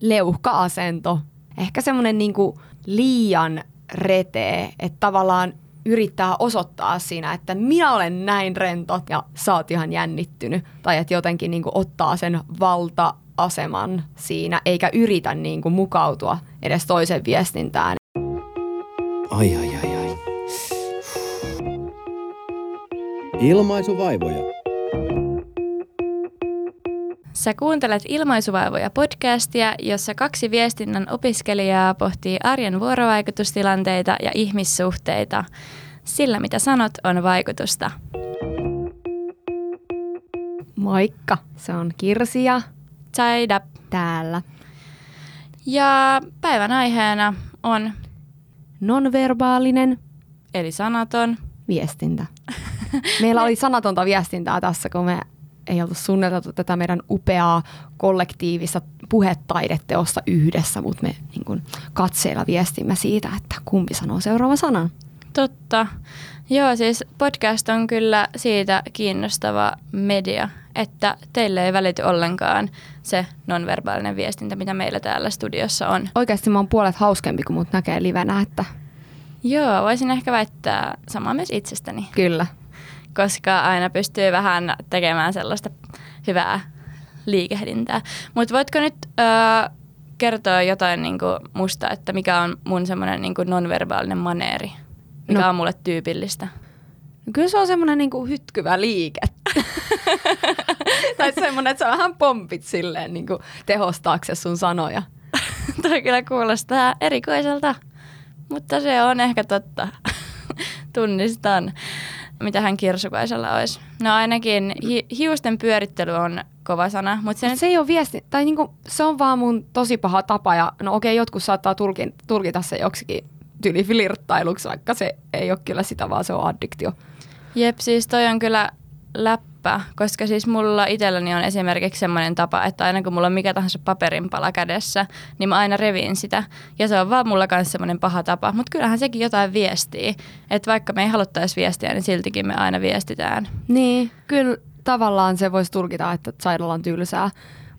leuhka-asento. Ehkä semmoinen niinku liian retee, että tavallaan yrittää osoittaa siinä, että minä olen näin rento ja sä oot ihan jännittynyt. Tai että jotenkin niinku ottaa sen valta-aseman siinä, eikä yritä niinku mukautua edes toisen viestintään. Ai ai ai ai. Ilmaisuvaivoja. Sä kuuntelet Ilmaisuvaivoja podcastia, jossa kaksi viestinnän opiskelijaa pohtii arjen vuorovaikutustilanteita ja ihmissuhteita. Sillä mitä sanot on vaikutusta. Moikka, se on Kirsi ja Taida. täällä. Ja päivän aiheena on, Nonverbaalinen eli sanaton, viestintä. Meillä oli sanatonta viestintää tässä, kun me ei oltu suunniteltu tätä meidän upeaa kollektiivista puhetaideteosta yhdessä, mutta me niin kuin katseella viestimme siitä, että kumpi sanoo seuraava sanan. Totta. Joo, siis podcast on kyllä siitä kiinnostava media, että teille ei välity ollenkaan se nonverbaalinen viestintä, mitä meillä täällä studiossa on. Oikeasti mä oon puolet hauskempi, kun mut näkee livenä, että Joo, voisin ehkä väittää samaa myös itsestäni, kyllä. Koska aina pystyy vähän tekemään sellaista hyvää liikehdintää. Mutta voitko nyt öö, kertoa jotain niinku musta, että mikä on mun semmoinen niinku nonverbaalinen maneeri? Mikä No. on mulle tyypillistä? No Kyllä se on semmoinen niinku hytkyvä liike. tai semmoinen, että sä vähän pompit silleen niinku tehostaaksesi sun sanoja. Toi kyllä kuulostaa erikoiselta, mutta se on ehkä totta. Tunnistan. Mitähän kirsukaisella olisi? No ainakin hi- hiusten pyörittely on kova sana, mutta se, Se, ei ole viesti, tai niinku, se on vaan mun tosi paha tapa. Ja no okei, jotkut saattaa tulkin, tulkita se joksikin tyyliflirttailuksi, vaikka se ei ole kyllä sitä, vaan se on addiktio. jep, siis toi on kyllä läppä, koska siis mulla itselläni on esimerkiksi semmoinen tapa, että aina kun mulla on mikä tahansa paperinpala kädessä, niin mä aina revin sitä. Ja se on vaan mulla kanssa semmoinen paha tapa, mutta kyllähän sekin jotain viestii. Että vaikka me ei haluttaisi viestiä, niin siltikin me aina viestitään. Niin, kyllä tavallaan se voisi tulkita, että Saidalla on tylsää,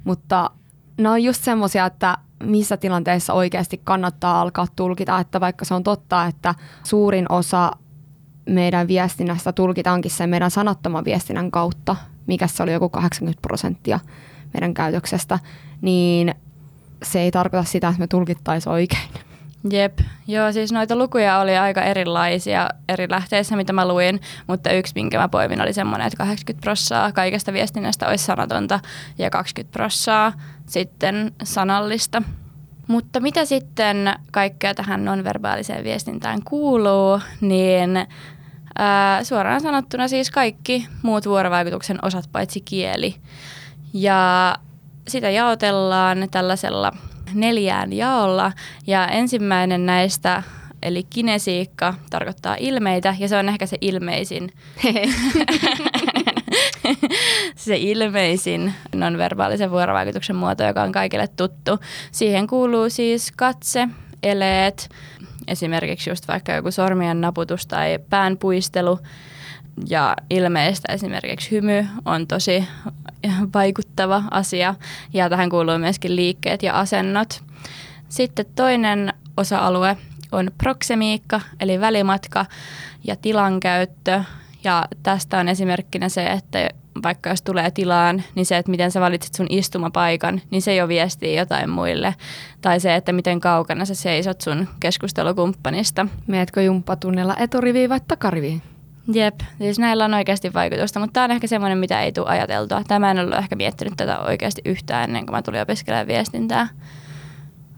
mutta ne on just semmoisia, että missä tilanteissa oikeasti kannattaa alkaa tulkita, että vaikka se on totta, että suurin osa meidän viestinnästä tulkitaankin sen meidän sanattoman viestinnän kautta, mikä se oli joku 80 prosenttia meidän käytöksestä, niin se ei tarkoita sitä, että me tulkittaisiin oikein. Jep, joo siis noita lukuja oli aika erilaisia eri lähteissä, mitä mä luin, mutta yksi, minkä mä poimin, oli semmoinen, että 80 prossaa kaikesta viestinnästä olisi sanatonta ja 20 prossaa sitten sanallista. Mutta mitä sitten kaikkea tähän nonverbaaliseen viestintään kuuluu, niin ää, suoraan sanottuna siis kaikki muut vuorovaikutuksen osat paitsi kieli. Ja sitä jaotellaan tällaisella neljään jaolla ja ensimmäinen näistä eli kinesiikka tarkoittaa ilmeitä ja se on ehkä se ilmeisin se ilmeisin nonverbaalisen vuorovaikutuksen muoto, joka on kaikille tuttu. Siihen kuuluu siis katse, eleet, esimerkiksi just vaikka joku sormien naputus tai pään puistelu. Ja ilmeistä esimerkiksi hymy on tosi vaikuttava asia ja tähän kuuluu myöskin liikkeet ja asennot. Sitten toinen osa-alue on proksemiikka eli välimatka ja tilankäyttö. Ja tästä on esimerkkinä se, että vaikka jos tulee tilaan, niin se, että miten sä valitset sun istumapaikan, niin se jo viestii jotain muille. Tai se, että miten kaukana sä seisot sun keskustelukumppanista. Meetkö jumppatunnilla eturiviin vai takariviin? Jep, siis näillä on oikeasti vaikutusta, mutta tämä on ehkä semmoinen, mitä ei tule ajateltua. Tämä en ollut ehkä miettinyt tätä oikeasti yhtään ennen kuin mä tulin opiskelemaan viestintää.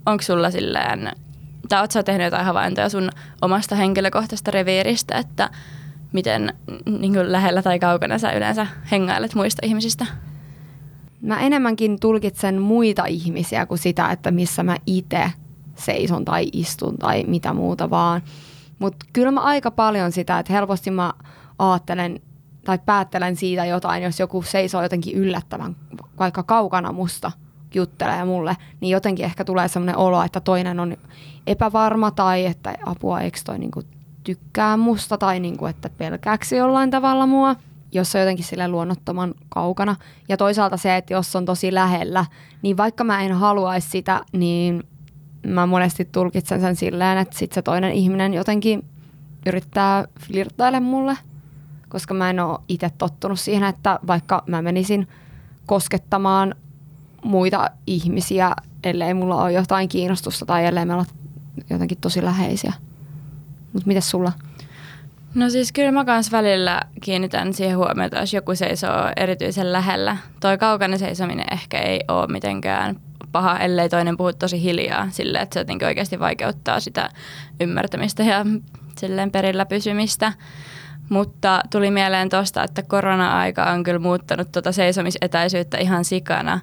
Onko sulla silleen, tai ootko sä tehnyt jotain havaintoja sun omasta henkilökohtaisesta reviiristä, että miten niin kuin lähellä tai kaukana sä yleensä hengailet muista ihmisistä? Mä enemmänkin tulkitsen muita ihmisiä kuin sitä, että missä mä itse seison tai istun tai mitä muuta vaan. Mutta kyllä mä aika paljon sitä, että helposti mä ajattelen tai päättelen siitä jotain, jos joku seisoo jotenkin yllättävän vaikka kaukana musta juttelee mulle, niin jotenkin ehkä tulee sellainen olo, että toinen on epävarma tai että apua, eikö toi niinku tykkää musta tai niinku, että pelkääksi jollain tavalla mua. jos on jotenkin sille luonnottoman kaukana. Ja toisaalta se, että jos on tosi lähellä, niin vaikka mä en haluaisi sitä, niin mä monesti tulkitsen sen silleen, että sit se toinen ihminen jotenkin yrittää flirttailla mulle, koska mä en ole itse tottunut siihen, että vaikka mä menisin koskettamaan muita ihmisiä, ellei mulla ole jotain kiinnostusta tai ellei me olla jotenkin tosi läheisiä. Mutta mitäs sulla? No siis kyllä mä kans välillä kiinnitän siihen huomiota, jos joku seisoo erityisen lähellä. Toi kaukainen seisominen ehkä ei ole mitenkään paha, ellei toinen puhu tosi hiljaa sille, että se jotenkin oikeasti vaikeuttaa sitä ymmärtämistä ja silleen perillä pysymistä. Mutta tuli mieleen tuosta, että korona-aika on kyllä muuttanut tuota seisomisetäisyyttä ihan sikana.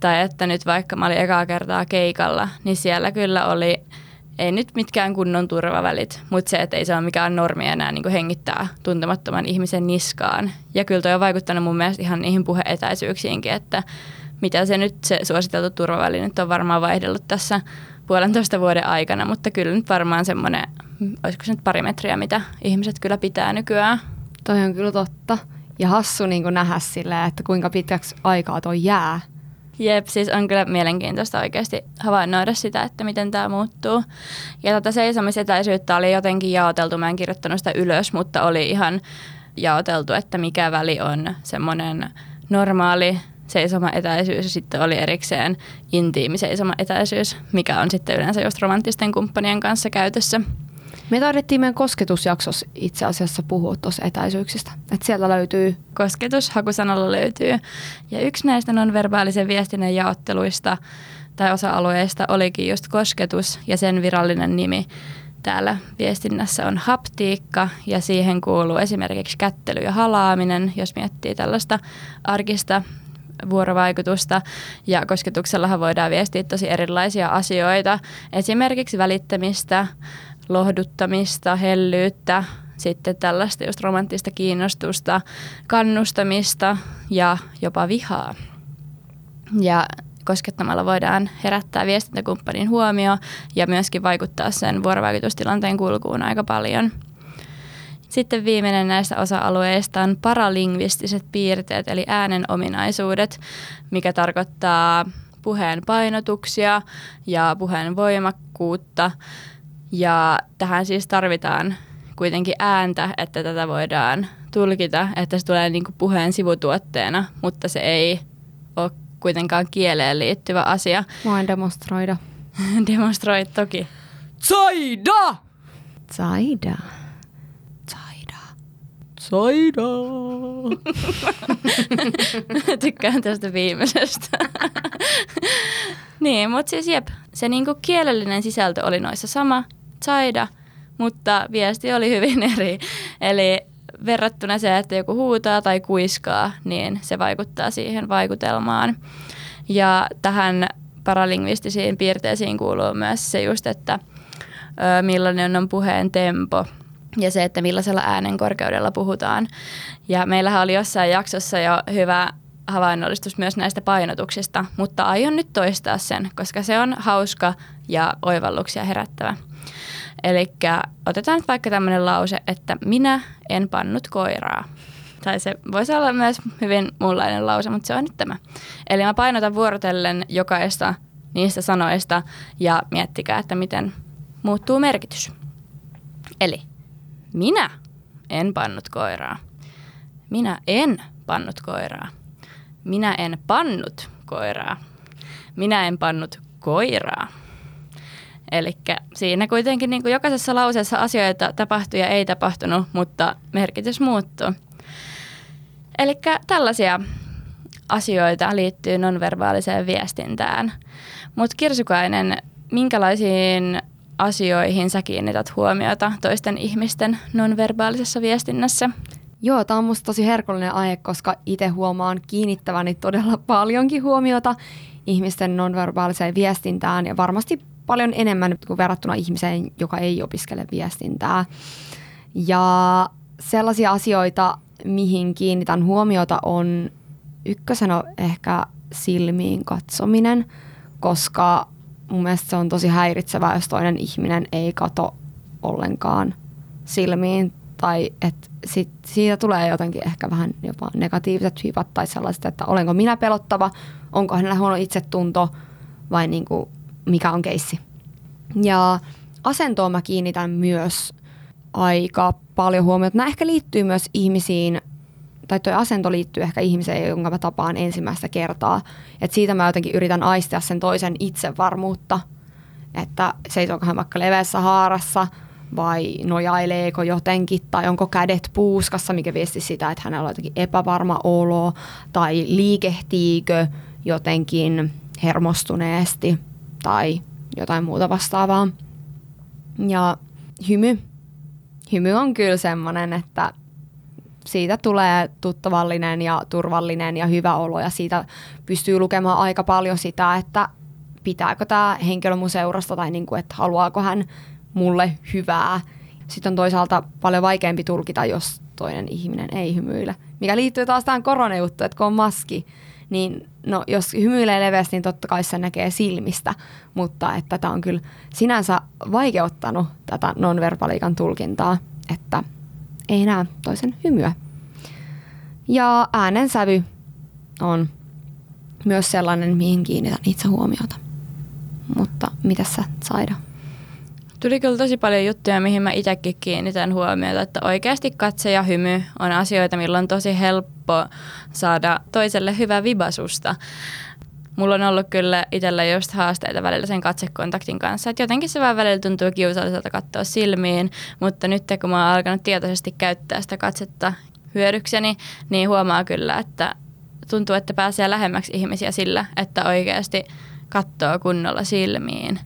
Tai että nyt vaikka mä olin ekaa kertaa keikalla, niin siellä kyllä oli, ei nyt mitkään kunnon turvavälit, mutta se, että ei se ole mikään normi enää niin hengittää tuntemattoman ihmisen niskaan. Ja kyllä toi on vaikuttanut mun mielestä ihan niihin puheetäisyyksiinkin, että mitä se nyt se suositeltu turvaväli nyt on varmaan vaihdellut tässä puolentoista vuoden aikana, mutta kyllä nyt varmaan semmoinen, olisiko se nyt pari metriä, mitä ihmiset kyllä pitää nykyään. Toi on kyllä totta. Ja hassu niin nähdä silleen, että kuinka pitkäksi aikaa toi jää. Jep, siis on kyllä mielenkiintoista oikeasti havainnoida sitä, että miten tämä muuttuu. Ja tätä seisomisetäisyyttä oli jotenkin jaoteltu, mä en kirjoittanut sitä ylös, mutta oli ihan jaoteltu, että mikä väli on semmoinen normaali seisomaetäisyys ja sitten oli erikseen intiimi seisomaetäisyys, mikä on sitten yleensä just romanttisten kumppanien kanssa käytössä. Me tarvittiin meidän kosketusjaksossa itse asiassa puhua tuossa etäisyyksistä. Että sieltä löytyy... Kosketus hakusanalla löytyy. Ja yksi näistä non-verbaalisen viestinnän jaotteluista tai osa-alueista olikin just kosketus ja sen virallinen nimi täällä viestinnässä on haptiikka ja siihen kuuluu esimerkiksi kättely ja halaaminen, jos miettii tällaista arkista vuorovaikutusta ja kosketuksellahan voidaan viestiä tosi erilaisia asioita, esimerkiksi välittämistä, lohduttamista, hellyyttä, sitten tällaista just romanttista kiinnostusta, kannustamista ja jopa vihaa. Ja koskettamalla voidaan herättää viestintäkumppanin huomio ja myöskin vaikuttaa sen vuorovaikutustilanteen kulkuun aika paljon – sitten viimeinen näistä osa-alueista on paralingvistiset piirteet, eli äänen ominaisuudet, mikä tarkoittaa puheen painotuksia ja puheen voimakkuutta. Ja tähän siis tarvitaan kuitenkin ääntä, että tätä voidaan tulkita, että se tulee niin kuin puheen sivutuotteena, mutta se ei ole kuitenkaan kieleen liittyvä asia. Voin demonstroida. Demonstroi toki. Zaida! Zaida. Saida. Tykkään tästä viimeisestä. niin, mutta siis jep, se niinku kielellinen sisältö oli noissa sama, Saida, mutta viesti oli hyvin eri. Eli verrattuna se, että joku huutaa tai kuiskaa, niin se vaikuttaa siihen vaikutelmaan. Ja tähän paralingvistisiin piirteisiin kuuluu myös se just, että millainen on puheen tempo – ja se, että millaisella äänen korkeudella puhutaan. Ja meillähän oli jossain jaksossa jo hyvä havainnollistus myös näistä painotuksista, mutta aion nyt toistaa sen, koska se on hauska ja oivalluksia herättävä. Eli otetaan nyt vaikka tämmöinen lause, että minä en pannut koiraa. Tai se voisi olla myös hyvin muunlainen lause, mutta se on nyt tämä. Eli mä painotan vuorotellen jokaista niistä sanoista ja miettikää, että miten muuttuu merkitys. Eli minä en pannut koiraa. Minä en pannut koiraa. Minä en pannut koiraa. Minä en pannut koiraa. Eli siinä kuitenkin niin kuin jokaisessa lauseessa asioita tapahtui ja ei tapahtunut, mutta merkitys muuttuu. Eli tällaisia asioita liittyy nonverbaaliseen viestintään. Mutta Kirsukainen, minkälaisiin asioihin sä kiinnität huomiota toisten ihmisten nonverbaalisessa viestinnässä? Joo, tämä on musta tosi herkullinen aihe, koska itse huomaan kiinnittäväni todella paljonkin huomiota ihmisten nonverbaaliseen viestintään ja varmasti paljon enemmän kuin verrattuna ihmiseen, joka ei opiskele viestintää. Ja sellaisia asioita, mihin kiinnitän huomiota on ykkösenä ehkä silmiin katsominen, koska mun mielestä se on tosi häiritsevää, jos toinen ihminen ei kato ollenkaan silmiin tai että sit siitä tulee jotenkin ehkä vähän jopa negatiiviset viivat tai sellaiset, että olenko minä pelottava, onko hänellä huono itsetunto vai niin kuin mikä on keissi. Ja asentoon mä kiinnitän myös aika paljon huomiota. Nämä ehkä liittyy myös ihmisiin, tai tuo asento liittyy ehkä ihmiseen, jonka mä tapaan ensimmäistä kertaa. Et siitä mä jotenkin yritän aistia sen toisen itsevarmuutta, että seisooko hän vaikka leveässä haarassa vai nojaileeko jotenkin tai onko kädet puuskassa, mikä viesti sitä, että hänellä on jotenkin epävarma olo tai liikehtiikö jotenkin hermostuneesti tai jotain muuta vastaavaa. Ja hymy. Hymy on kyllä semmoinen, että siitä tulee tuttavallinen ja turvallinen ja hyvä olo ja siitä pystyy lukemaan aika paljon sitä, että pitääkö tämä henkilö mun seurasta tai niin kuin, että haluaako hän mulle hyvää. Sitten on toisaalta paljon vaikeampi tulkita, jos toinen ihminen ei hymyile. Mikä liittyy taas tähän koronajuttuun, että kun on maski, niin no, jos hymyilee leveästi, niin totta kai se näkee silmistä, mutta että tämä on kyllä sinänsä vaikeuttanut tätä nonverbaliikan tulkintaa, että ei näe toisen hymyä. Ja äänensävy on myös sellainen, mihin kiinnitän itse huomiota. Mutta mitä sä, Saida? Tuli kyllä tosi paljon juttuja, mihin mä itsekin kiinnitän huomiota, että oikeasti katse ja hymy on asioita, millä on tosi helppo saada toiselle hyvä vibasusta. Mulla on ollut kyllä itsellä just haasteita välillä sen katsekontaktin kanssa, että jotenkin se vaan välillä tuntuu kiusalliselta katsoa silmiin, mutta nyt kun mä oon alkanut tietoisesti käyttää sitä katsetta hyödykseni, niin huomaa kyllä, että tuntuu, että pääsee lähemmäksi ihmisiä sillä, että oikeasti katsoo kunnolla silmiin.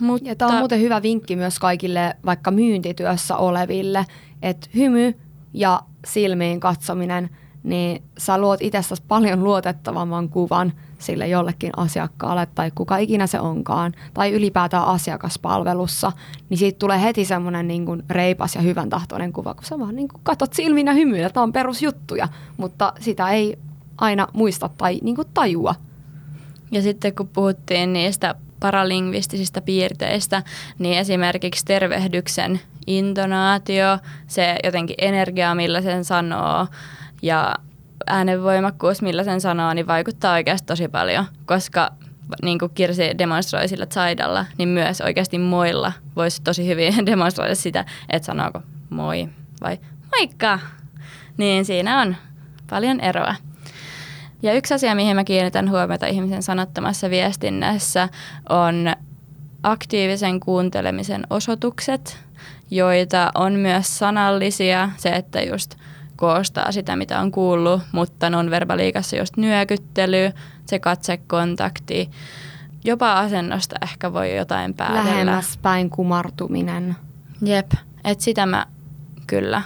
Mutta... Ja tämä on muuten hyvä vinkki myös kaikille vaikka myyntityössä oleville, että hymy ja silmiin katsominen, niin sä luot itsestäsi paljon luotettavamman kuvan sille jollekin asiakkaalle tai kuka ikinä se onkaan, tai ylipäätään asiakaspalvelussa, niin siitä tulee heti semmoinen niin kuin reipas ja hyvän tahtoinen kuva, kun sä vaan niin kuin katot silmiin ja hymyillä, tämä on perusjuttuja, mutta sitä ei aina muista tai niin kuin tajua. Ja sitten kun puhuttiin niistä paralingvistisistä piirteistä, niin esimerkiksi tervehdyksen intonaatio, se jotenkin energia, millä sen sanoo ja äänenvoimakkuus, millä sen sanoo, niin vaikuttaa oikeasti tosi paljon, koska niin kuin Kirsi demonstroi sillä Zaidalla, niin myös oikeasti moilla voisi tosi hyvin demonstroida sitä, että sanooko moi vai moikka. Niin siinä on paljon eroa. Ja yksi asia, mihin mä kiinnitän huomiota ihmisen sanottomassa viestinnässä, on aktiivisen kuuntelemisen osoitukset, joita on myös sanallisia. Se, että just koostaa sitä, mitä on kuullut, mutta nonverbaliikassa just nyökyttely, se katsekontakti, jopa asennosta ehkä voi jotain päätellä. Lähemmäs päin kumartuminen. Jep, että sitä mä kyllä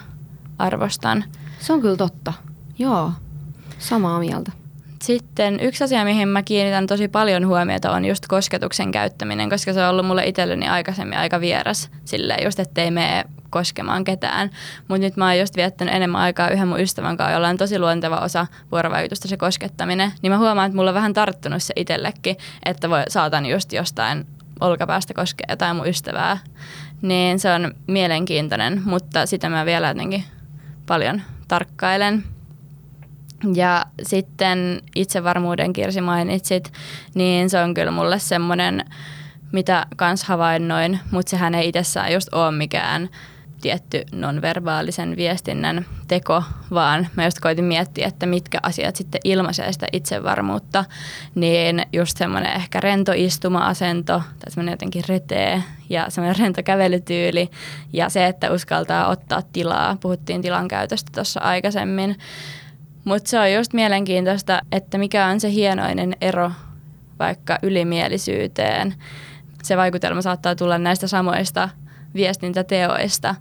arvostan. Se on kyllä totta, joo, samaa mieltä. Sitten yksi asia, mihin mä kiinnitän tosi paljon huomiota, on just kosketuksen käyttäminen, koska se on ollut mulle itselleni aikaisemmin aika vieras silleen just, ettei mene koskemaan ketään. Mutta nyt mä oon just viettänyt enemmän aikaa yhden mun ystävän kanssa, jolla on tosi luonteva osa vuorovaikutusta se koskettaminen. Niin mä huomaan, että mulla on vähän tarttunut se itsellekin, että voi, saatan just jostain olkapäästä koskea jotain mun ystävää. Niin se on mielenkiintoinen, mutta sitä mä vielä jotenkin paljon tarkkailen. Ja sitten itsevarmuuden Kirsi mainitsit, niin se on kyllä mulle semmoinen, mitä kans havainnoin, mutta sehän ei itsessään just ole mikään tietty nonverbaalisen viestinnän teko, vaan mä just koitin miettiä, että mitkä asiat sitten ilmaisee sitä itsevarmuutta, niin just semmoinen ehkä rento istuma-asento tai semmoinen jotenkin retee ja semmoinen rento kävelytyyli ja se, että uskaltaa ottaa tilaa. Puhuttiin tilan käytöstä tuossa aikaisemmin, mutta se on just mielenkiintoista, että mikä on se hienoinen ero vaikka ylimielisyyteen. Se vaikutelma saattaa tulla näistä samoista viestintäteoista.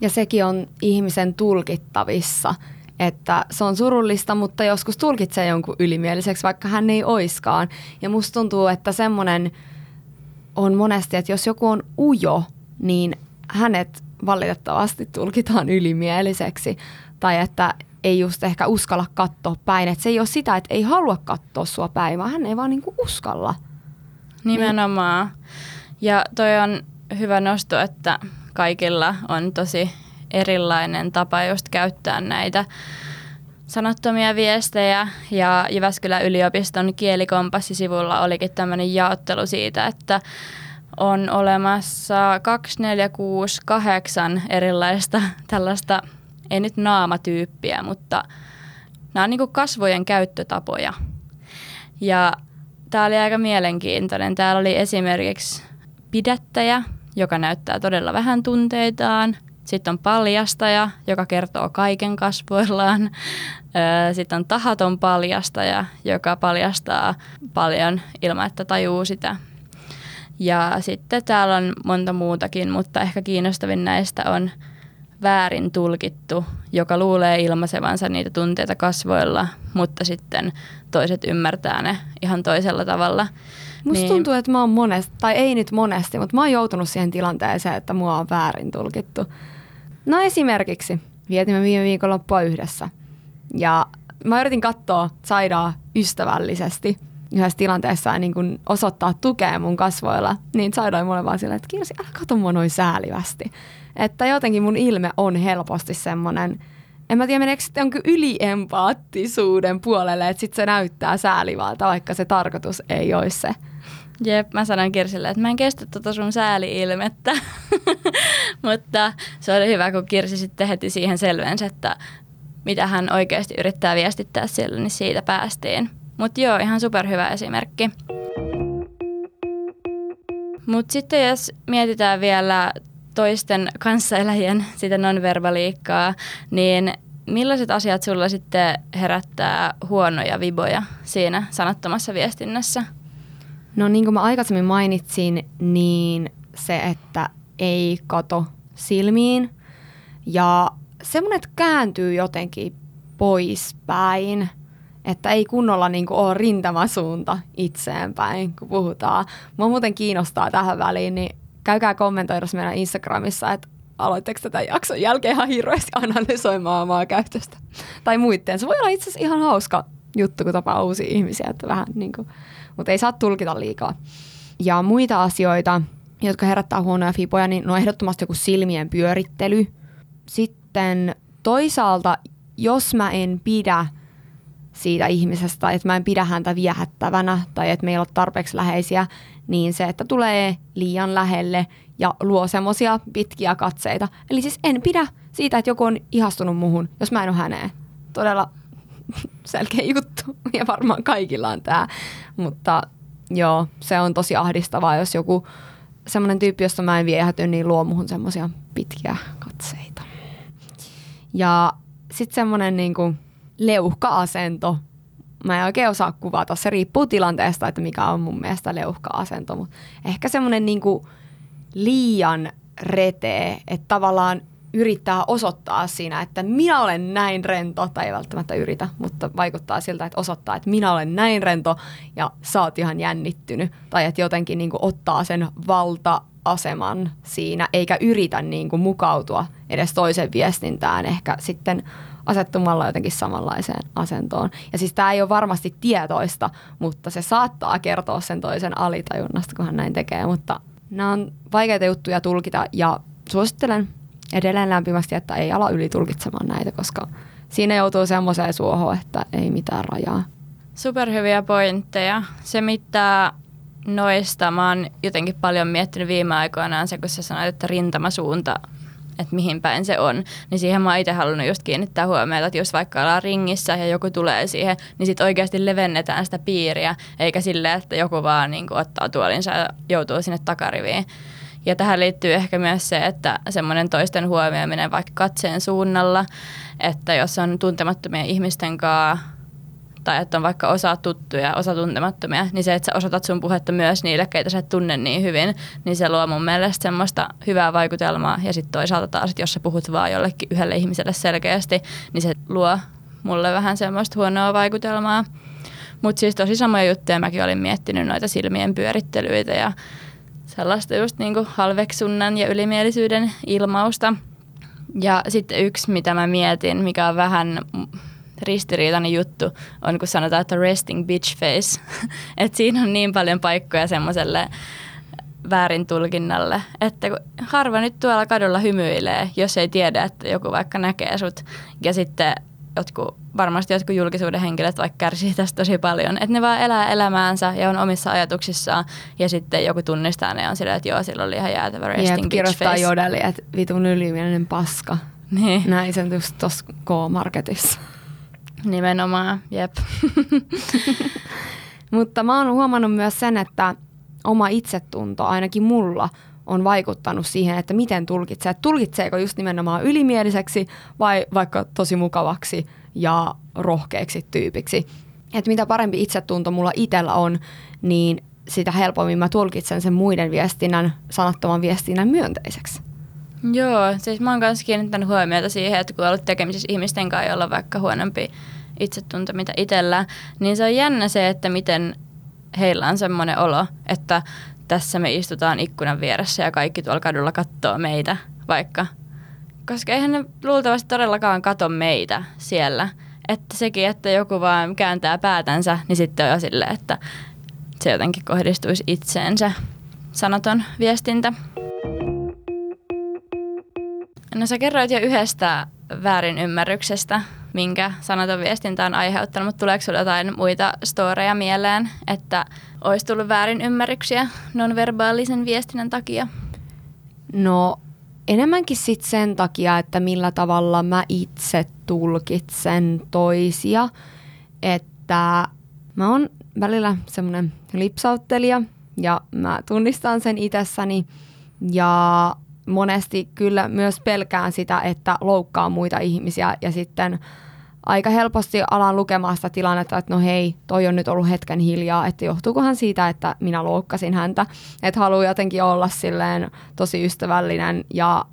Ja sekin on ihmisen tulkittavissa, että se on surullista, mutta joskus tulkitsee jonkun ylimieliseksi, vaikka hän ei oiskaan. Ja musta tuntuu, että semmoinen on monesti, että jos joku on ujo, niin hänet valitettavasti tulkitaan ylimieliseksi. Tai että ei just ehkä uskalla katsoa päin. Että se ei ole sitä, että ei halua katsoa sua päin, vaan hän ei vaan niinku uskalla. Nimenomaan. Ja toi on hyvä nosto, että kaikilla on tosi erilainen tapa just käyttää näitä sanattomia viestejä ja Jyväskylän yliopiston kielikompassisivulla olikin tämmöinen jaottelu siitä, että on olemassa 2, 4, 6, 8 erilaista tällaista, ei nyt naamatyyppiä, mutta nämä on niin kasvojen käyttötapoja. Ja tämä oli aika mielenkiintoinen. Täällä oli esimerkiksi pidättäjä, joka näyttää todella vähän tunteitaan. Sitten on paljastaja, joka kertoo kaiken kasvoillaan. Sitten on tahaton paljastaja, joka paljastaa paljon ilman, että tajuu sitä. Ja sitten täällä on monta muutakin, mutta ehkä kiinnostavin näistä on väärin tulkittu, joka luulee ilmaisevansa niitä tunteita kasvoilla, mutta sitten toiset ymmärtää ne ihan toisella tavalla. Musta niin. tuntuu, että mä oon monesti, tai ei nyt monesti, mutta mä oon joutunut siihen tilanteeseen, että mua on väärin tulkittu. No esimerkiksi vietimme viime viikonloppua yhdessä ja mä yritin katsoa Saidaa ystävällisesti yhdessä tilanteessa niin kun osoittaa tukea mun kasvoilla, niin Saidoi mulle vaan silleen, että Kirsi, älä katso mua noin säälivästi. Että jotenkin mun ilme on helposti semmoinen, en mä tiedä meneekö sitten onko yliempaattisuuden puolelle, että sitten se näyttää säälivalta, vaikka se tarkoitus ei olisi se. Jep, mä sanoin Kirsille, että mä en kestä tota sun sääli-ilmettä. Mutta se oli hyvä, kun Kirsi sitten heti siihen selvensi, että mitä hän oikeasti yrittää viestittää siellä, niin siitä päästiin. Mutta joo, ihan superhyvä esimerkki. Mutta sitten jos mietitään vielä toisten kanssaeläjien sitä nonverbaliikkaa, niin millaiset asiat sulla sitten herättää huonoja viboja siinä sanattomassa viestinnässä? No niin kuin mä aikaisemmin mainitsin, niin se, että ei kato silmiin ja semmoinen, että kääntyy jotenkin poispäin, että ei kunnolla niin kuin ole rintamasuunta itseenpäin, kun puhutaan. Mua muuten kiinnostaa tähän väliin, niin käykää kommentoidassa meidän Instagramissa, että aloitteko tätä jakson jälkeen ihan hirveästi analysoimaan omaa käytöstä tai muiden. Se voi olla itse asiassa ihan hauska juttu, kun tapaa uusia ihmisiä, että vähän niin kuin, mutta ei saa tulkita liikaa. Ja muita asioita, jotka herättää huonoja fipoja, niin no ehdottomasti joku silmien pyörittely. Sitten toisaalta, jos mä en pidä siitä ihmisestä, että mä en pidä häntä viehättävänä tai että meillä on tarpeeksi läheisiä, niin se, että tulee liian lähelle ja luo semmoisia pitkiä katseita. Eli siis en pidä siitä, että joku on ihastunut muhun, jos mä en ole häneen. Todella selkeä juttu ja varmaan kaikilla on tämä. Mutta joo, se on tosi ahdistavaa, jos joku semmoinen tyyppi, josta mä en viehäty, niin luo muhun semmoisia pitkiä katseita. Ja sitten semmoinen niinku leuhka-asento. Mä en oikein osaa kuvata. Se riippuu tilanteesta, että mikä on mun mielestä leuhka-asento. Mutta ehkä semmoinen niinku liian retee, että tavallaan yrittää osoittaa siinä, että minä olen näin rento, tai ei välttämättä yritä, mutta vaikuttaa siltä, että osoittaa, että minä olen näin rento ja sä oot ihan jännittynyt. Tai että jotenkin niin ottaa sen valta-aseman siinä, eikä yritä niin kuin mukautua edes toisen viestintään ehkä sitten asettumalla jotenkin samanlaiseen asentoon. Ja siis tämä ei ole varmasti tietoista, mutta se saattaa kertoa sen toisen alitajunnasta, kun hän näin tekee, mutta nämä on vaikeita juttuja tulkita ja suosittelen edelleen lämpimästi, että ei ala ylitulkitsemaan näitä, koska siinä joutuu semmoiseen suohon, että ei mitään rajaa. Superhyviä pointteja. Se, mitä noista mä oon jotenkin paljon miettinyt viime aikoina, on se, kun sä sanoit, että rintamasuunta että mihin päin se on, niin siihen mä oon itse halunnut just kiinnittää huomiota, että jos vaikka ollaan ringissä ja joku tulee siihen, niin sitten oikeasti levennetään sitä piiriä, eikä sille, että joku vaan niin kuin, ottaa tuolinsa ja joutuu sinne takariviin. Ja tähän liittyy ehkä myös se, että semmoinen toisten huomioiminen vaikka katseen suunnalla, että jos on tuntemattomien ihmisten kanssa tai että on vaikka osa tuttuja, osa tuntemattomia, niin se, että sä osoitat sun puhetta myös niille, keitä sä et tunne niin hyvin, niin se luo mun mielestä semmoista hyvää vaikutelmaa. Ja sitten toisaalta taas, että jos sä puhut vaan jollekin yhdelle ihmiselle selkeästi, niin se luo mulle vähän semmoista huonoa vaikutelmaa. Mutta siis tosi samoja juttuja mäkin olin miettinyt noita silmien pyörittelyitä ja sellaista just niinku halveksunnan ja ylimielisyyden ilmausta. Ja sitten yksi, mitä mä mietin, mikä on vähän ristiriitainen juttu, on kun sanotaan, että resting bitch face. että siinä on niin paljon paikkoja semmoiselle väärin tulkinnalle. Että harva nyt tuolla kadulla hymyilee, jos ei tiedä, että joku vaikka näkee sut. Ja sitten jotkut, varmasti jotkut julkisuuden henkilöt vaikka kärsii tästä tosi paljon. Että ne vaan elää elämäänsä ja on omissa ajatuksissaan ja sitten joku tunnistaa ne on silleen, että joo, sillä oli ihan jäätävä resting Jep, kirjoittaa face. jodeli, että vitun ylimielinen paska. Niin, Näin sen just tuossa K-Marketissa. Nimenomaan, jep. Mutta mä oon huomannut myös sen, että oma itsetunto, ainakin mulla, on vaikuttanut siihen, että miten tulkitsee. Että tulkitseeko just nimenomaan ylimieliseksi vai vaikka tosi mukavaksi ja rohkeaksi tyypiksi. Että mitä parempi itsetunto mulla itsellä on, niin sitä helpommin mä tulkitsen sen muiden viestinnän, sanattoman viestinnän myönteiseksi. Joo, siis mä oon myös kiinnittänyt huomiota siihen, että kun ollut tekemisissä ihmisten kanssa, joilla on vaikka huonompi itsetunto mitä itsellä, niin se on jännä se, että miten heillä on semmoinen olo, että tässä me istutaan ikkunan vieressä ja kaikki tuolla kadulla katsoo meitä vaikka. Koska eihän ne luultavasti todellakaan kato meitä siellä. Että sekin, että joku vaan kääntää päätänsä, niin sitten on jo silleen, että se jotenkin kohdistuisi itseensä sanaton viestintä. No sä kerroit jo yhdestä väärinymmärryksestä, minkä sanaton viestintä on aiheuttanut, mutta tuleeko sulla jotain muita storeja mieleen, että olisi tullut väärinymmärryksiä nonverbaalisen viestinnän takia? No enemmänkin sit sen takia, että millä tavalla mä itse tulkitsen toisia. Että mä oon välillä semmoinen lipsauttelija ja mä tunnistan sen itsessäni ja monesti kyllä myös pelkään sitä, että loukkaa muita ihmisiä. Ja sitten aika helposti alan lukemaan sitä tilannetta, että no hei, toi on nyt ollut hetken hiljaa, että johtuukohan siitä, että minä loukkasin häntä. Että haluaa jotenkin olla silleen tosi ystävällinen ja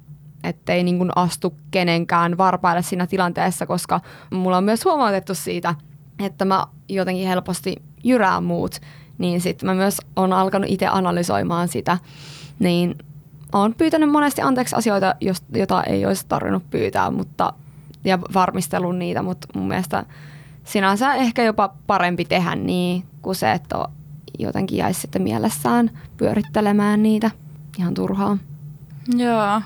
ettei niin kuin astu kenenkään varpaille siinä tilanteessa, koska mulla on myös huomautettu siitä, että mä jotenkin helposti jyrään muut, niin sitten mä myös on alkanut itse analysoimaan sitä, niin olen pyytänyt monesti anteeksi asioita, jos, jota ei olisi tarvinnut pyytää, mutta ja varmistellut niitä, mutta mun mielestä sinänsä ehkä jopa parempi tehdä niin kuin se, että jotenkin jäisi sitten mielessään pyörittelemään niitä ihan turhaan. Joo,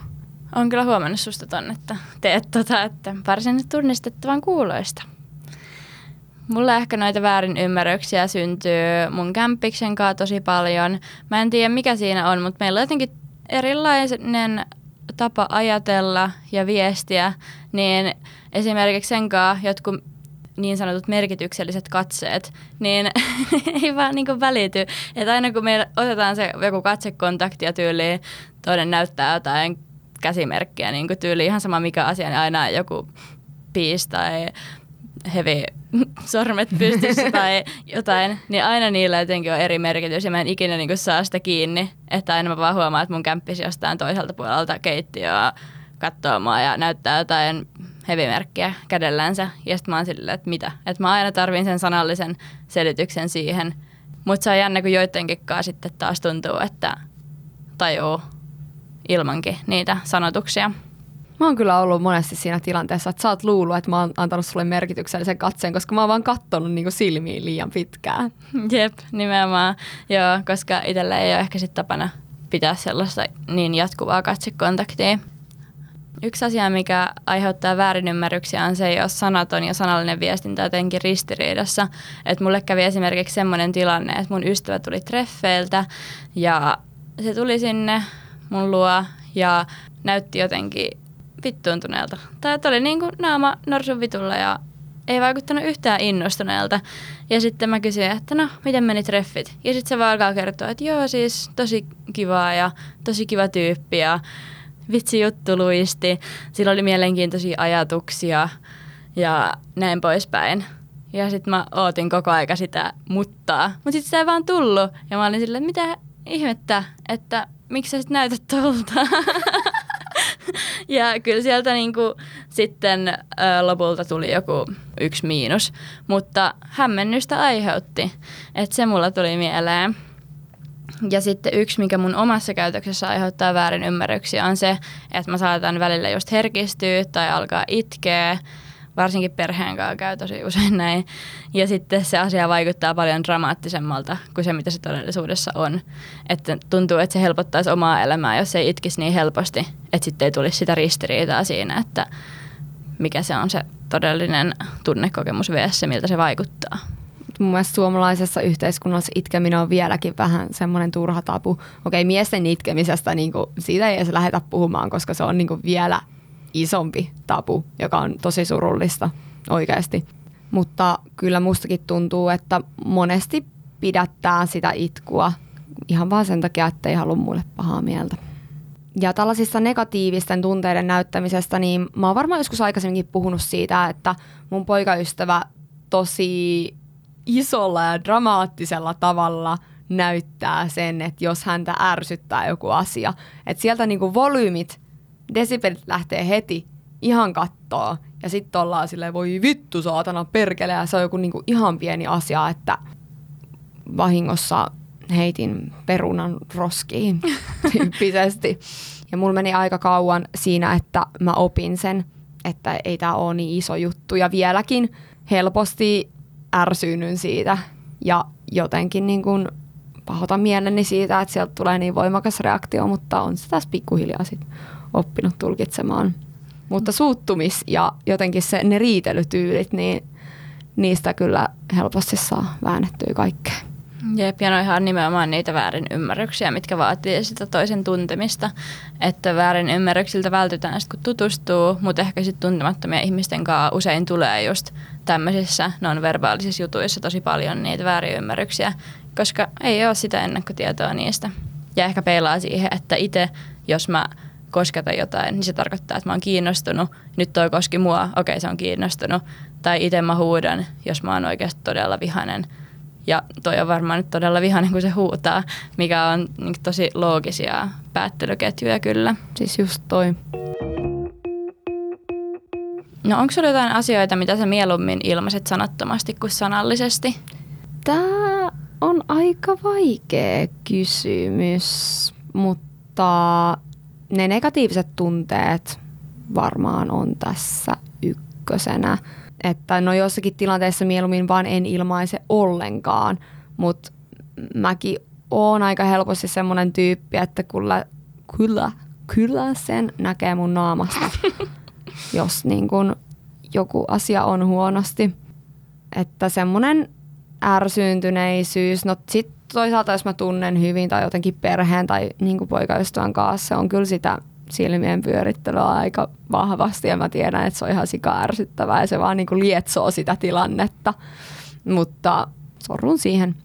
on kyllä huomannut susta ton, että teet tota, että varsin tunnistettavan kuuloista. Mulla ehkä noita väärin ymmärryksiä syntyy mun kämppiksen kanssa tosi paljon. Mä en tiedä mikä siinä on, mutta meillä on jotenkin erilainen tapa ajatella ja viestiä, niin esimerkiksi sen kanssa jotkut niin sanotut merkitykselliset katseet, niin ei vaan niin välity. Että aina kun me otetaan se joku katsekontakti ja tyyli toinen näyttää jotain käsimerkkiä, niin kuin tyyli ihan sama mikä asia, niin aina joku piis tai hevi sormet pystyssä tai jotain, niin aina niillä jotenkin on eri merkitys ja mä en ikinä niin saa sitä kiinni. Että aina mä vaan huomaan, että mun kämppisi jostain toiselta puolelta keittiöä katsoo mua ja näyttää jotain hevimerkkiä kädellänsä. Ja sitten mä oon silleen, että mitä? Että mä aina tarvin sen sanallisen selityksen siihen. Mutta se on jännä, kun joidenkin sitten taas tuntuu, että tajuu ilmankin niitä sanotuksia. Mä oon kyllä ollut monesti siinä tilanteessa, että sä oot luullut, että mä oon antanut sulle merkityksellisen katseen, koska mä oon vaan kattonut niinku silmiin liian pitkään. Jep, nimenomaan. Joo, koska itsellä ei ole ehkä sit tapana pitää sellaista niin jatkuvaa katsekontaktia. Yksi asia, mikä aiheuttaa väärinymmärryksiä on se, jos sanaton ja sanallinen viestintä jotenkin ristiriidassa. Et mulle kävi esimerkiksi semmoinen tilanne, että mun ystävä tuli treffeiltä ja se tuli sinne mun luo ja näytti jotenkin vittuuntuneelta. Tai oli niin kuin naama norsun vitulla ja ei vaikuttanut yhtään innostuneelta. Ja sitten mä kysyin, että no, miten meni treffit? Ja sitten se vaan alkaa kertoa, että joo, siis tosi kivaa ja tosi kiva tyyppi ja vitsi juttu luisti. Sillä oli mielenkiintoisia ajatuksia ja näin poispäin. Ja sitten mä ootin koko aika sitä muttaa. Mutta sitten se ei vaan tullut. Ja mä olin silleen, mitä ihmettä, että miksi sä sit näytät tolta? ja kyllä sieltä niinku sitten ö, lopulta tuli joku yksi miinus, mutta hämmennystä aiheutti, että se mulla tuli mieleen. Ja sitten yksi, mikä mun omassa käytöksessä aiheuttaa väärin ymmärryksiä, on se, että mä saatan välillä just herkistyä tai alkaa itkeä varsinkin perheen kanssa käy tosi usein näin. Ja sitten se asia vaikuttaa paljon dramaattisemmalta kuin se, mitä se todellisuudessa on. Että tuntuu, että se helpottaisi omaa elämää, jos ei itkisi niin helposti, että sitten ei tulisi sitä ristiriitaa siinä, että mikä se on se todellinen tunnekokemus vs. miltä se vaikuttaa. Mun mielestä suomalaisessa yhteiskunnassa itkeminen on vieläkin vähän semmoinen turha tapu. Okei, miesten itkemisestä niin kuin, siitä ei edes lähdetä puhumaan, koska se on niin kuin, vielä isompi tapu, joka on tosi surullista oikeasti. Mutta kyllä mustakin tuntuu, että monesti pidättää sitä itkua ihan vaan sen takia, että ei halua mulle pahaa mieltä. Ja tällaisissa negatiivisten tunteiden näyttämisestä, niin mä oon varmaan joskus aikaisemminkin puhunut siitä, että mun poikaystävä tosi isolla ja dramaattisella tavalla näyttää sen, että jos häntä ärsyttää joku asia. Että sieltä niinku volyymit, desibelit lähtee heti ihan kattoo. Ja sitten ollaan silleen, voi vittu saatana perkele. Ja se on joku niinku ihan pieni asia, että vahingossa heitin perunan roskiin tyyppisesti. Ja mulla meni aika kauan siinä, että mä opin sen, että ei tämä ole niin iso juttu. Ja vieläkin helposti ärsyynyn siitä ja jotenkin niin kuin pahoitan mieleni siitä, että sieltä tulee niin voimakas reaktio, mutta on se tässä pikkuhiljaa sit oppinut tulkitsemaan. Mutta suuttumis ja jotenkin se, ne riitelytyylit, niin niistä kyllä helposti saa väännettyä kaikkea. Jep, ja no ihan nimenomaan niitä väärin ymmärryksiä, mitkä vaatii sitä toisen tuntemista. Että väärin ymmärryksiltä vältytään sitten, kun tutustuu, mutta ehkä sitten tuntemattomia ihmisten kanssa usein tulee just tämmöisissä non-verbaalisissa jutuissa tosi paljon niitä väärin ymmärryksiä, koska ei ole sitä ennakkotietoa niistä. Ja ehkä peilaa siihen, että itse, jos mä kosketan jotain, niin se tarkoittaa, että mä oon kiinnostunut. Nyt toi koski mua, okei okay, se on kiinnostunut. Tai itse mä huudan, jos mä oon oikeasti todella vihanen – ja toi on varmaan nyt todella vihainen, kun se huutaa, mikä on niin tosi loogisia päättelyketjuja kyllä. Siis just toi. No onko sulla jotain asioita, mitä sä mieluummin ilmaiset sanattomasti kuin sanallisesti? Tämä on aika vaikea kysymys, mutta ne negatiiviset tunteet varmaan on tässä ykkösenä että no jossakin tilanteessa mieluummin vaan en ilmaise ollenkaan, mutta mäkin oon aika helposti semmoinen tyyppi, että kyllä, kyllä, kyllä sen näkee mun naamasta, jos niin kun joku asia on huonosti. Että semmoinen ärsyyntyneisyys, no sit toisaalta jos mä tunnen hyvin tai jotenkin perheen tai niin poikaystävän kanssa, se on kyllä sitä silmien pyörittelyä aika vahvasti ja mä tiedän, että se on ihan sika ärsyttävää ja se vaan niin lietsoo sitä tilannetta, mutta sorrun siihen.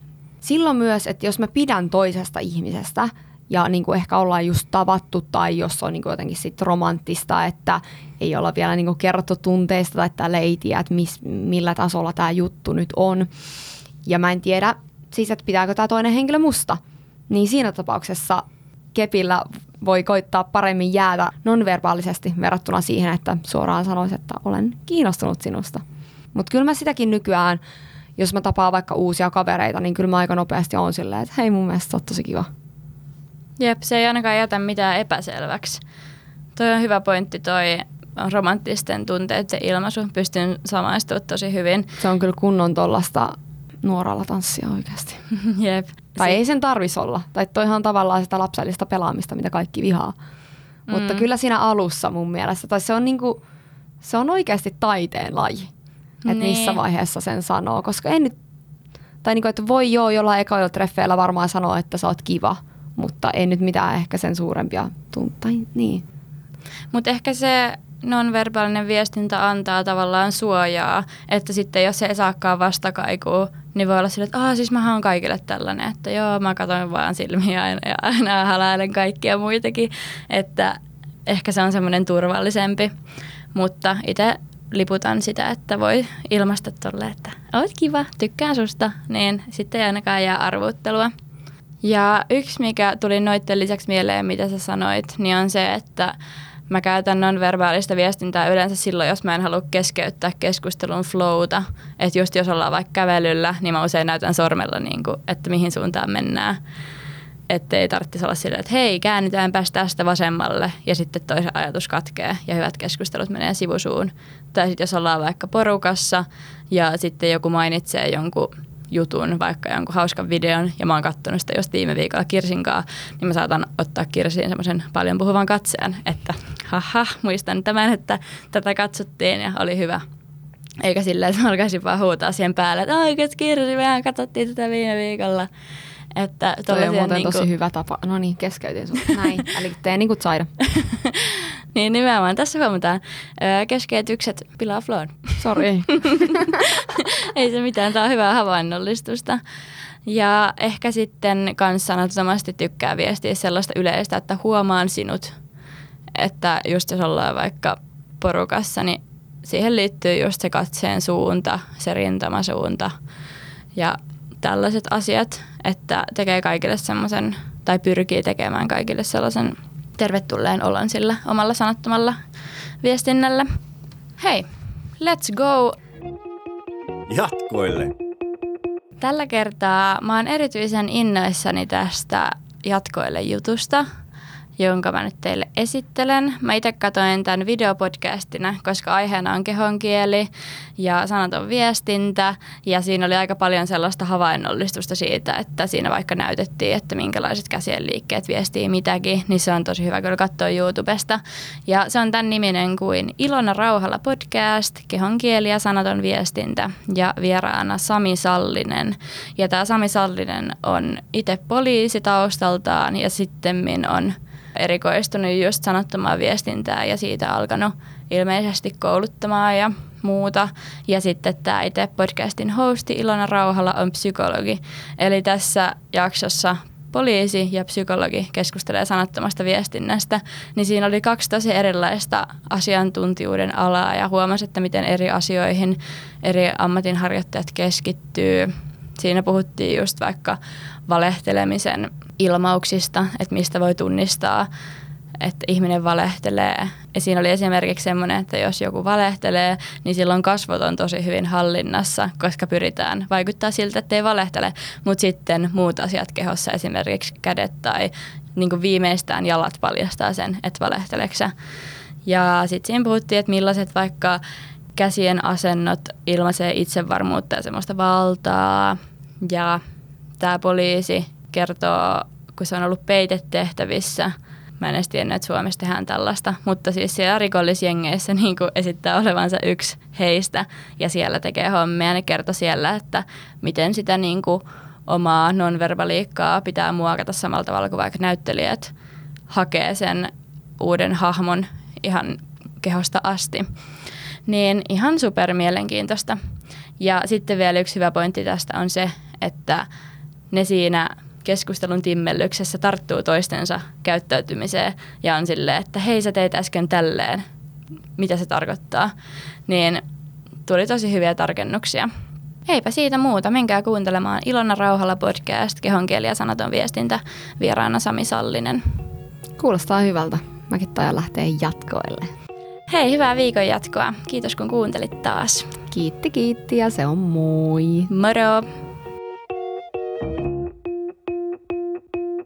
Silloin myös, että jos mä pidän toisesta ihmisestä ja niin kuin ehkä ollaan just tavattu tai jos on niin kuin jotenkin sit romanttista, että ei olla vielä niin kuin kerrottu tunteista tai tällä ei tiedä, että mis, millä tasolla tämä juttu nyt on. Ja mä en tiedä siis, että pitääkö tämä toinen henkilö musta. Niin siinä tapauksessa kepillä voi koittaa paremmin jäädä nonverbaalisesti verrattuna siihen, että suoraan sanoisi, että olen kiinnostunut sinusta. Mutta kyllä mä sitäkin nykyään, jos mä tapaan vaikka uusia kavereita, niin kyllä mä aika nopeasti on silleen, että hei mun mielestä on tosi kiva. Jep, se ei ainakaan jätä mitään epäselväksi. Toi on hyvä pointti toi romanttisten tunteiden ilmaisu. Pystyn samaistumaan tosi hyvin. Se on kyllä kunnon tollasta nuoralla tanssia oikeasti. Jep. Tai si- ei sen tarvis olla. Tai toihan on tavallaan sitä lapsellista pelaamista, mitä kaikki vihaa. Mm. Mutta kyllä siinä alussa mun mielestä, tai se on, niinku, se on oikeasti taiteen laji. Että niin. missä vaiheessa sen sanoo, koska en nyt, tai niinku, että voi joo jollain ekoilla treffeillä varmaan sanoa, että sä oot kiva, mutta ei nyt mitään ehkä sen suurempia tunteita. Niin. Mutta ehkä se nonverbaalinen viestintä antaa tavallaan suojaa, että sitten jos se ei saakaan vastakaikua, niin voi olla sille, että ah, siis mä oon kaikille tällainen, että joo, mä katson vaan silmiä aina ja aina haläilen kaikkia muitakin, että ehkä se on semmoinen turvallisempi, mutta itse liputan sitä, että voi ilmaista tolle, että oot kiva, tykkään susta, niin sitten ei ainakaan jää arvuuttelua. Ja yksi, mikä tuli noitten lisäksi mieleen, mitä sä sanoit, niin on se, että Mä käytän non-verbaalista viestintää yleensä silloin, jos mä en halua keskeyttää keskustelun flowta. Että just jos ollaan vaikka kävelyllä, niin mä usein näytän sormella, niin kuin, että mihin suuntaan mennään. ettei tarvitsisi olla silleen, että hei, käännytäänpäs tästä vasemmalle ja sitten toisen ajatus katkee ja hyvät keskustelut menee sivusuun. Tai sitten jos ollaan vaikka porukassa ja sitten joku mainitsee jonkun jutun, vaikka jonkun hauskan videon, ja mä oon kattonut sitä just viime viikolla Kirsinkaa, niin mä saatan ottaa Kirsiin semmoisen paljon puhuvan katseen, että haha, muistan tämän, että tätä katsottiin ja oli hyvä. Eikä silleen, että mä alkaisin vaan huutaa siihen päälle, että oikeas Kirsi, mehän katsottiin tätä viime viikolla. Että Toi on muuten niinku... tosi hyvä tapa. No niin, keskeytin sun. Näin. Eli tee niin kuin Zaida. niin nimenomaan. Tässä huomataan. Öö, keskeytykset pilaa flown. Sori. Ei se mitään. Tämä on hyvää havainnollistusta. Ja ehkä sitten kanssa sanattomasti tykkää viestiä sellaista yleistä, että huomaan sinut. Että just jos ollaan vaikka porukassa, niin siihen liittyy just se katseen suunta, se rintamasuunta ja tällaiset asiat, että tekee kaikille semmoisen, tai pyrkii tekemään kaikille sellaisen tervetulleen olon sillä omalla sanattomalla viestinnällä. Hei, let's go! Jatkoille! Tällä kertaa mä oon erityisen innoissani tästä jatkoille jutusta – jonka mä nyt teille esittelen. Mä itse katoin tämän videopodcastina, koska aiheena on kehonkieli ja sanaton viestintä. Ja siinä oli aika paljon sellaista havainnollistusta siitä, että siinä vaikka näytettiin, että minkälaiset käsien liikkeet viestii mitäkin, niin se on tosi hyvä kyllä katsoa YouTubesta. Ja se on tämän niminen kuin Ilona Rauhalla podcast, kehonkieli ja sanaton viestintä ja vieraana Sami Sallinen. Ja tämä Sami Sallinen on itse poliisi taustaltaan ja sitten on erikoistunut just sanottomaan viestintään ja siitä alkanut ilmeisesti kouluttamaan ja muuta. Ja sitten tämä itse podcastin hosti Ilona Rauhalla on psykologi. Eli tässä jaksossa poliisi ja psykologi keskustelee sanattomasta viestinnästä, niin siinä oli kaksi tosi erilaista asiantuntijuuden alaa ja huomasi, että miten eri asioihin eri ammatinharjoittajat keskittyy. Siinä puhuttiin just vaikka valehtelemisen ilmauksista, että mistä voi tunnistaa, että ihminen valehtelee. Ja siinä oli esimerkiksi semmoinen, että jos joku valehtelee, niin silloin kasvot on tosi hyvin hallinnassa, koska pyritään vaikuttaa siltä, että ei valehtele. Mutta sitten muut asiat kehossa, esimerkiksi kädet tai niin viimeistään jalat paljastaa sen, että valehteleksä. Ja sitten siinä puhuttiin, että millaiset vaikka käsien asennot ilmaisee itsevarmuutta ja semmoista valtaa. Ja tämä poliisi kertoo, kun se on ollut peitetehtävissä. Mä en edes tiennyt, että Suomessa tehdään tällaista, mutta siis siellä rikollisjengeissä niin esittää olevansa yksi heistä ja siellä tekee hommia. Ne kertoo siellä, että miten sitä niin kuin omaa nonverbaliikkaa pitää muokata samalla tavalla kuin vaikka näyttelijät hakee sen uuden hahmon ihan kehosta asti. Niin ihan super mielenkiintoista. Ja sitten vielä yksi hyvä pointti tästä on se, että ne siinä keskustelun timmellyksessä tarttuu toistensa käyttäytymiseen ja on silleen, että hei sä teit äsken tälleen, mitä se tarkoittaa, niin tuli tosi hyviä tarkennuksia. Eipä siitä muuta, menkää kuuntelemaan Ilona Rauhalla podcast, kehonkieli ja sanaton viestintä, vieraana Sami Sallinen. Kuulostaa hyvältä. Mäkin tajan lähteä jatkoille. Hei, hyvää viikon jatkoa. Kiitos kun kuuntelit taas. Kiitti, kiitti ja se on moi. Moro!